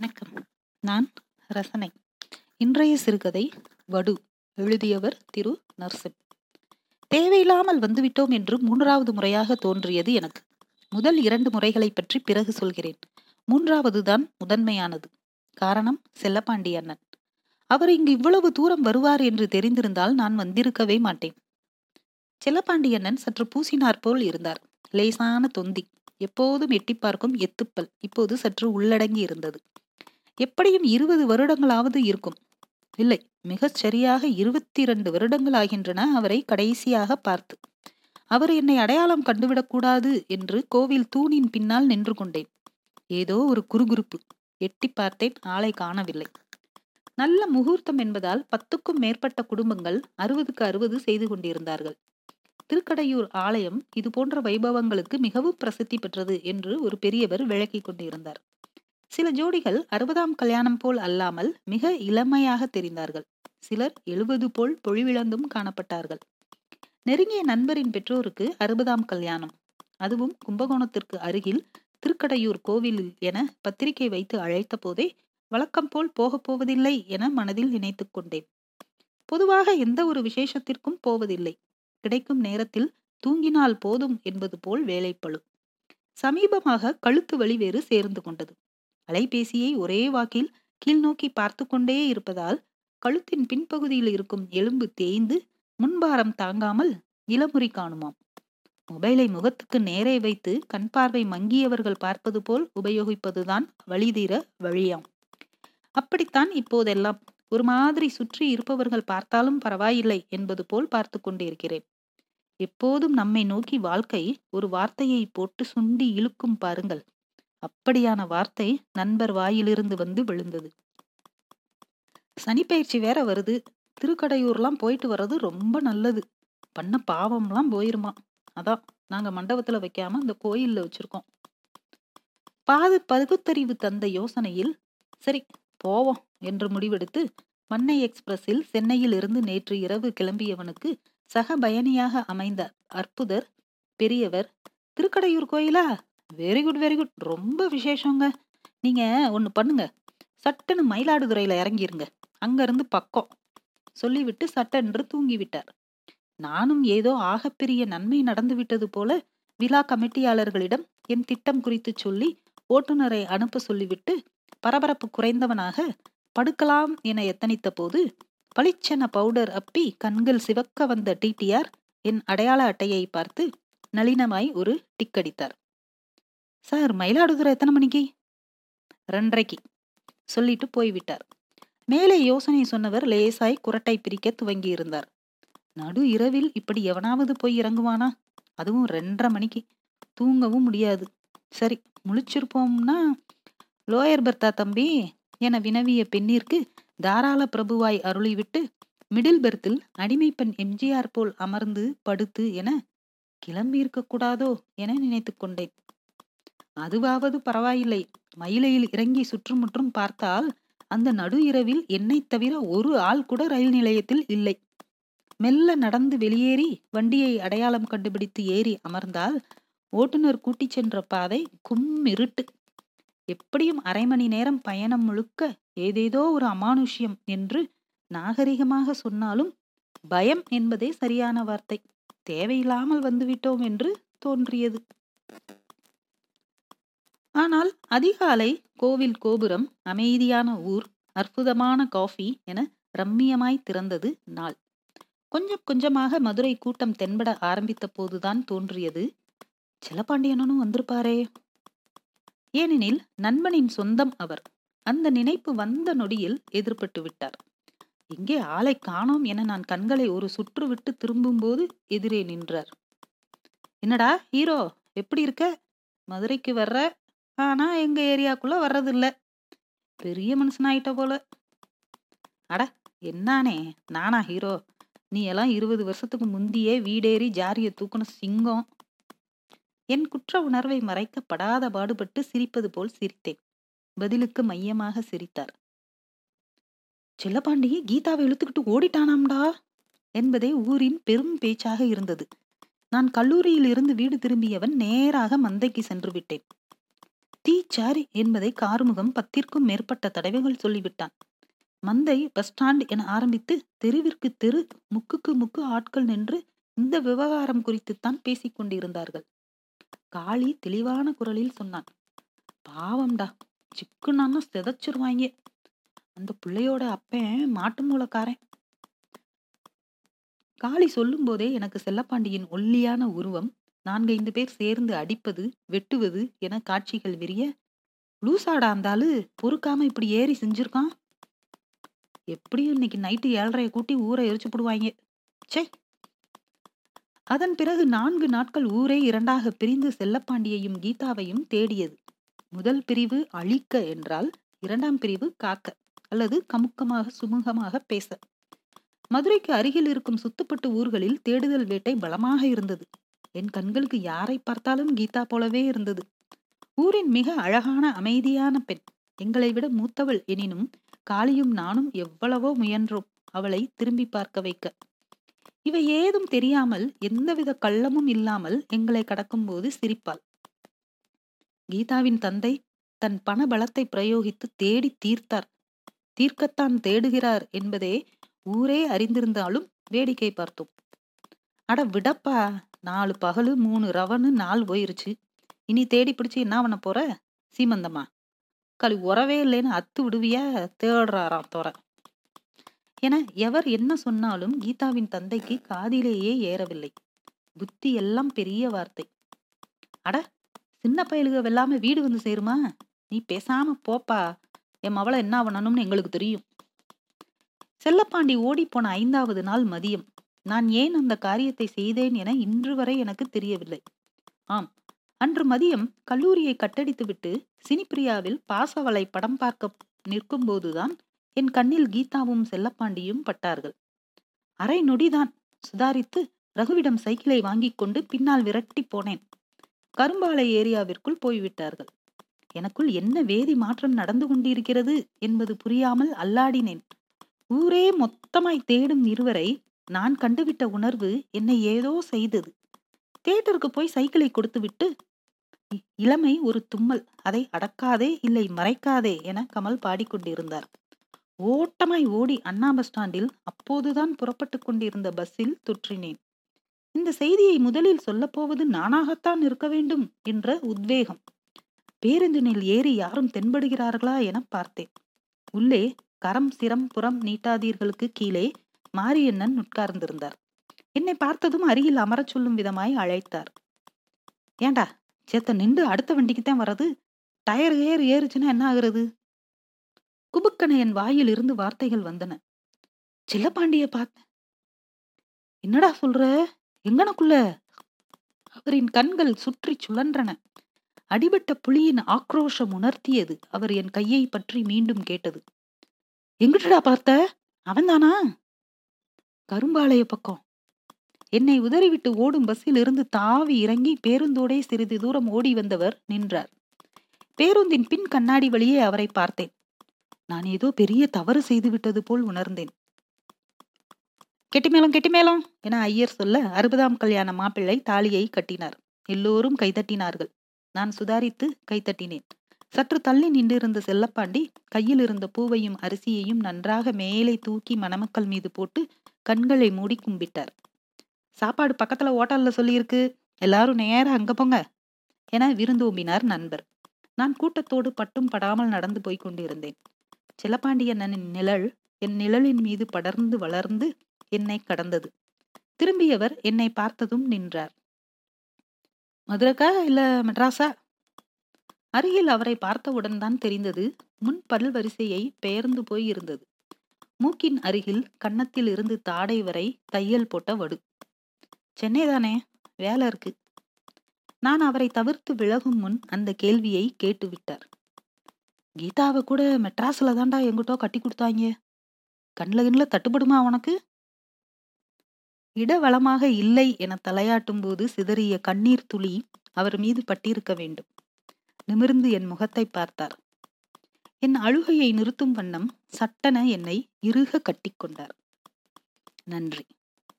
வணக்கம். நான் ரசனை. இன்றைய சிறுகதை வடு எழுதியவர் திரு. நர்சிப் தேவையில்லாமல் வந்துவிட்டோம் என்று மூன்றாவது முறையாக தோன்றியது எனக்கு. முதல் இரண்டு முறைகளை பற்றி பிறகு சொல்கிறேன். மூன்றாவது தான் முதன்மையானது. காரணம் செல்லப்பாண்டி அண்ணன். அவர் இங்கு இவ்வளவு தூரம் வருவார் என்று தெரிந்திருந்தால் நான் வந்திருக்கவே மாட்டேன். செல்லப்பாண்டி அண்ணன் சற்று பூசினார் போல் இருந்தார். லேசான தொந்தி. எப்போதும் எட்டி பார்க்கும் எத்துப்பல். இப்போது சற்று உள்ளடங்கி இருந்தது. எப்படியும் இருபது வருடங்களாவது இருக்கும். இல்லை மிகச் சரியாக இருபத்தி இரண்டு வருடங்கள் ஆகின்றன அவரை கடைசியாக பார்த்து. அவர் என்னை அடையாளம் கண்டுவிடக்கூடாது என்று கோவில் தூணின் பின்னால் நின்று கொண்டேன். ஏதோ ஒரு குறுகுறுப்பு. எட்டி பார்த்தேன் ஆளை காணவில்லை. நல்ல முகூர்த்தம் என்பதால் பத்துக்கும் மேற்பட்ட குடும்பங்கள் அறுபதுக்கு அறுபது செய்து கொண்டிருந்தார்கள். திருக்கடையூர் ஆலயம் இது போன்ற வைபவங்களுக்கு மிகவும் பிரசித்தி பெற்றது என்று ஒரு பெரியவர் விளக்கிக் கொண்டிருந்தார். சில ஜோடிகள் அறுபதாம் கல்யாணம் போல் அல்லாமல் மிக இளமையாக தெரிந்தார்கள். சிலர் எழுபது போல் பொழிவிழந்தும் காணப்பட்டார்கள். நெருங்கிய நண்பரின் பெற்றோருக்கு அறுபதாம் கல்யாணம். அதுவும் கும்பகோணத்திற்கு அருகில் திருக்கடையூர் கோவிலில் என பத்திரிகை வைத்து அழைத்த போதே வழக்கம் போல் போகப் போவதில்லை என மனதில் நினைத்துக் கொண்டேன். பொதுவாக எந்த ஒரு விசேஷத்திற்கும் போவதில்லை. கிடைக்கும் நேரத்தில் தூங்கினால் போதும் என்பது போல் வேலைப்பழு சமீபமாக கழுத்து வலி வேறு சேர்ந்து கொண்டது. அலைபேசியை ஒரே வாக்கில் கீழ்நோக்கி பார்த்து கொண்டே இருப்பதால் கழுத்தின் பின்பகுதியில் இருக்கும் எலும்பு தேய்ந்து முன்பாரம் தாங்காமல் இளமுறி காணுமாம். மொபைலை முகத்துக்கு நேரே வைத்து கண் பார்வை மங்கியவர்கள் பார்ப்பது போல் உபயோகிப்பதுதான் வழிதீர வழியாம். அப்படித்தான் இப்போதெல்லாம். ஒரு மாதிரி சுற்றி இருப்பவர்கள் பார்த்தாலும் பரவாயில்லை என்பது போல் பார்த்து கொண்டிருக்கிறேன் எப்போதும் நம்மை நோக்கி வாழ்க்கை ஒரு வார்த்தையை போட்டு சுண்டி இழுக்கும் பாருங்கள். அப்படியான வார்த்தை நண்பர் வாயிலிருந்து வந்து விழுந்தது. சனிப்பயிற்சி வேற வருது. திருக்கடையூர்லாம் போயிட்டு வர்றது ரொம்ப நல்லது. பண்ண பாவம்லாம் போயிருமா? அதான் நாங்க மண்டபத்துல வைக்காம இந்த கோயில்ல வச்சிருக்கோம். பாது பகுத்தறிவு தந்த யோசனையில் சரி போவோம் என்று முடிவெடுத்து மன்னை எக்ஸ்பிரஸில் சென்னையில் இருந்து நேற்று இரவு கிளம்பியவனுக்கு சக பயணியாக அமைந்த அற்புதர் பெரியவர் திருக்கடையூர் கோயிலா? வெரி குட் வெரி குட் ரொம்ப விசேஷங்க. நீங்கள் ஒன்று பண்ணுங்க. சட்டுன்னு மயிலாடுதுறையில் இறங்கிருங்க. அங்கேருந்து பக்கம். சொல்லிவிட்டு சட்டென்று தூங்கிவிட்டார். நானும் ஏதோ ஆகப்பெரிய நன்மை நடந்து விட்டது போல விழா கமிட்டியாளர்களிடம் என் திட்டம் குறித்து சொல்லி ஓட்டுநரை அனுப்ப சொல்லிவிட்டு பரபரப்பு குறைந்தவனாக படுக்கலாம் என எத்தனித்த போது பளிச்சென பவுடர் அப்பி கண்கள் சிவக்க வந்த டிடிஆர் என் அடையாள அட்டையை பார்த்து நளினமாய் ஒரு டிக் அடித்தார் சார் மயிலாடுதுறை எத்தனை மணிக்கு? ரெண்டரைக்கு சொல்லிட்டு போய்விட்டார் மேலே யோசனை சொன்னவர் லேசாய் குரட்டை பிரிக்க துவங்கி இருந்தார். நடு இரவில் இப்படி எவனாவது போய் இறங்குவானா? அதுவும் ரெண்டரை மணிக்கு. தூங்கவும் முடியாது. சரி முழிச்சிருப்போம்னா லோயர் பர்தா தம்பி என வினவிய பெண்ணிற்கு தாராள பிரபுவாய் அருளிவிட்டு மிடில் பெர்த்தில் அடிமை பெண் எம்ஜிஆர் போல் அமர்ந்து படுத்து என கிளம்பி இருக்கக்கூடாதோ என நினைத்து கொண்டேன். அதுவாவது பரவாயில்லை. மயிலையில் இறங்கி சுற்றுமுற்றும் பார்த்தால் அந்த நடு இரவில் என்னை தவிர ஒரு ஆள் கூட ரயில் நிலையத்தில் இல்லை. மெல்ல நடந்து வெளியேறி வண்டியை அடையாளம் கண்டுபிடித்து ஏறி அமர்ந்தால் ஓட்டுநர் கூட்டிச் சென்ற பாதை கும்மிருட்டு. எப்படியும் அரை மணி நேரம் பயணம் முழுக்க ஏதேதோ ஒரு அமானுஷ்யம் என்று நாகரிகமாக சொன்னாலும் பயம் என்பதே சரியான வார்த்தை. தேவையில்லாமல் வந்துவிட்டோம் என்று தோன்றியது. ஆனால் அதிகாலை கோவில் கோபுரம் அமைதியான ஊர் அற்புதமான காஃபி என ரம்மியமாய் திறந்தது நாள். கொஞ்சம் கொஞ்சமாக மதுரை கூட்டம் தென்பட ஆரம்பித்த போதுதான் தோன்றியது செல்லப்பாண்டியனும் வந்திருப்பாரே. ஏனெனில் நண்பனின் சொந்தம் அவர். அந்த நினைப்பு வந்த நொடியில் எதிர்பட்டு விட்டார். இங்கே ஆளை காணோம் என நான் கண்களை ஒரு சுற்று விட்டு திரும்பும்போது எதிரே நின்றார். என்னடா ஹீரோ எப்படி இருக்க? மதுரைக்கு வர்ற ஆனா எங்க ஏரியாக்குள்ள வர்றதில்ல. பெரிய மனுஷனாயிட்ட போல. அட என்னானே? நானா ஹீரோ? நீ எல்லாம் இருபது வருஷத்துக்கு முந்தியே வீடேறி ஜாரிய தூக்குன சிங்கம். என் குற்ற உணர்வை மறைக்கப்படாத பாடுபட்டு சிரிப்பது போல் சிரித்தேன். பதிலுக்கு மையமாக சிரித்தார். செல்லப்பாண்டி கீதாவை இழுத்துக்கிட்டு ஓடிட்டானாம்டா? என்பதே ஊரின் பெரும் பேச்சாக இருந்தது. நான் கல்லூரியில் இருந்து வீடு திரும்பியவன் நேராக மந்தைக்கு சென்று விட்டேன். தீச்சாரி என்பதை கார்முகம் பத்திற்கும் மேற்பட்ட தடவைகள் சொல்லிவிட்டான். மந்தை பஸ் ஸ்டாண்ட் என ஆரம்பித்து தெருவிற்கு தெரு முக்குக்கு முக்கு ஆட்கள் நின்று இந்த விவகாரம் குறித்துத்தான் பேசிக் கொண்டிருந்தார்கள். காளி தெளிவான குரலில் சொன்னான் பாவம்டா சிக்குனான்னா செதைச்சிருவாங்க அந்த பிள்ளையோட அப்பன் மாட்டு மூலக்காரன். காளி சொல்லும் போதே எனக்கு செல்லப்பாண்டியின் ஒல்லியான உருவம் நான்கைந்து பேர் சேர்ந்து அடிப்பது வெட்டுவது என காட்சிகள் விரிய லூசாடா இருந்தாலு பொறுக்காம இப்படி ஏறி செஞ்சிருக்கான். எப்படியும் இன்னைக்கு நைட்டு ஏழரையை கூட்டி ஊரை எரிச்சு போடுவாங்க சே அதன் பிறகு நான்கு நாட்கள் ஊரே இரண்டாக பிரிந்து செல்லப்பாண்டியையும் கீதாவையும் தேடியது. முதல் பிரிவு அழிக்க என்றால் இரண்டாம் பிரிவு காக்க அல்லது கமுக்கமாக சுமூகமாக பேச. மதுரைக்கு அருகில் இருக்கும் சுத்துப்பட்டு ஊர்களில் தேடுதல் வேட்டை பலமாக இருந்தது. என் கண்களுக்கு யாரை பார்த்தாலும் கீதா போலவே இருந்தது. ஊரின் மிக அழகான அமைதியான பெண். எங்களை விட மூத்தவள் எனினும் காளியும் நானும் எவ்வளவோ முயன்றோம் அவளை திரும்பி பார்க்க வைக்க. இவை ஏதும் தெரியாமல் எந்தவித கள்ளமும் இல்லாமல் எங்களை கடக்கும்போது சிரிப்பாள். கீதாவின் தந்தை தன் பண பலத்தை பிரயோகித்து தேடி தீர்த்தார். தீர்க்கத்தான் தேடுகிறார் என்பதே ஊரே அறிந்திருந்தாலும் வேடிக்கை பார்த்தோம். அட விடப்பா! நாலு பகலு மூணு ரவனு நாள் போயிருச்சு. இனி தேடி பிடிச்சி என்ன பண்ண போற? சீமந்தம்மா. களி உறவே இல்லைன்னு அத்து விடுவியா? தேடுறாராம் தோற. என எவர் என்ன சொன்னாலும் கீதாவின் தந்தைக்கு காதிலேயே ஏறவில்லை. புத்தி எல்லாம் பெரிய வார்த்தை. அட சின்ன பயலுக வெல்லாம வீடு வந்து சேருமா? நீ பேசாம போப்பா. என் மவளை என்ன பண்ணணும்னு எங்களுக்கு தெரியும். செல்லப்பாண்டி ஓடி போன ஐந்தாவது நாள் மதியம். நான் ஏன் அந்த காரியத்தை செய்தேன் என இன்று வரை எனக்கு தெரியவில்லை. ஆம். அன்று மதியம் கல்லூரியை கட்டடித்துவிட்டு சினிப்பிரியாவில் பாசவலை படம் பார்க்க நிற்கும் போதுதான் என் கண்ணில் கீதாவும் செல்லப்பாண்டியும் பட்டார்கள். அரை நொடிதான் சுதாரித்து ரகுவிடம் சைக்கிளை வாங்கிக் கொண்டு பின்னால் விரட்டி போனேன். கரும்பாலை ஏரியாவிற்குள் போய்விட்டார்கள். எனக்குள் என்ன வேதி மாற்றம் நடந்து கொண்டிருக்கிறது என்பது புரியாமல் அல்லாடினேன். ஊரே மொத்தமாய் தேடும் இருவரை நான் கண்டுவிட்ட உணர்வு என்னை ஏதோ செய்தது. தேட்டருக்கு போய் சைக்கிளை கொடுத்துவிட்டு இளமை ஒரு தும்மல். அதை அடக்காதே இல்லை மறைக்காதே என கமல் பாடிக்கொண்டிருந்தார். ஓட்டமாய் ஓடி அண்ணா பஸ் ஸ்டாண்டில் அப்போதுதான் புறப்பட்டு கொண்டிருந்த பஸ்ஸில் தொற்றினேன். இந்த செய்தியை முதலில் சொல்லப்போவது நானாகத்தான் இருக்க வேண்டும் என்ற உத்வேகம். பேருந்தினில் ஏறி யாரும் தென்படுகிறார்களா என பார்த்தேன். உள்ளே கரம் சிரம் புறம் நீட்டாதீர்களுக்கு கீழே மாரியண்ணன் உட்கார்ந்திருந்தார். என்னை பார்த்ததும் அருகில் அமரச் சொல்லும் விதமாய் அழைத்தார். ஏண்டா சேத்த நின்று அடுத்த வண்டிக்கு தான் வர்றது? டயர் ஏர் ஏறுச்சுன்னா என்ன ஆகுறது? குபுக்கனை என் வாயில் இருந்து வார்த்தைகள் வந்தன. சில்லப்பாண்டிய பார்த்தேன் என்னடா சொல்ற? எங்கனக்குள்ள? அவரின் கண்கள் சுற்றி சுழன்றன. அடிபட்ட புலியின் ஆக்ரோஷம் உணர்த்தியது அவர் என் கையை பற்றி மீண்டும் கேட்டது. எங்கிட்டடா பார்த்த? அவன்தானா? கரும்பாளைய பக்கம். என்னை உதறிவிட்டு ஓடும் பஸ்ஸில் இருந்து தாவி இறங்கி பேருந்தோடே சிறிது தூரம் ஓடி வந்தவர் நின்றார். பேருந்தின் பின் கண்ணாடி வழியே அவரை பார்த்தேன். நான் ஏதோ பெரிய தவறு செய்து விட்டது போல் உணர்ந்தேன். கெட்டிமேளம் கெட்டிமேளம் என ஐயர் சொல்ல அறுபதாம் கல்யாண மாப்பிள்ளை தாலியை கட்டினார். எல்லோரும் கைதட்டினார்கள். நான் சுதாரித்து கைத்தட்டினேன் சற்று தள்ளி நின்றிருந்த செல்லப்பாண்டி கையில் இருந்த பூவையும் அரிசியையும் நன்றாக மேலே தூக்கி மணமக்கள் மீது போட்டு கண்களை மூடி கும்பிட்டார். சாப்பாடு பக்கத்துல ஹோட்டல்ல சொல்லியிருக்கு. எல்லாரும் நேரம் அங்க போங்க என விருந்தோம்பினார் நண்பர். நான் கூட்டத்தோடு பட்டும் படாமல் நடந்து போய்க் கொண்டிருந்தேன். செல்லப்பாண்டியனின் நிழல் என் நிழலின் மீது படர்ந்து வளர்ந்து என்னை கடந்தது. திரும்பியவர் என்னை பார்த்ததும் நின்றார். மதுரக்கா இல்ல மெட்ராஸா? அருகில் அவரை பார்த்தவுடன் தான் தெரிந்தது. முன் பல் வரிசையை பெயர்ந்து போய் இருந்தது மூக்கின் அருகில் கன்னத்தில் இருந்து தாடை வரை தையல் போட்ட வடு. சென்னை தானே? வேலை இருக்கு. நான் அவரை தவிர்த்து விலகும் முன் அந்த கேள்வியை கேட்டு விட்டார். கீதாவை கூட மெட்ராஸ்ல தான்டா எங்கிட்டோ கட்டி கொடுத்தாங்க கண்ணில் கண்ணில் தட்டுப்படுமா உனக்கு? இடவளமாக இல்லை என தலையாட்டும் போது சிதறிய கண்ணீர் துளி அவர் மீது பட்டிருக்க வேண்டும். நிமிர்ந்து என் முகத்தை பார்த்தார். என் அழுகையை நிறுத்தும் வண்ணம் சட்டென என்னை இறுக கட்டிக்கொண்டார் நன்றி.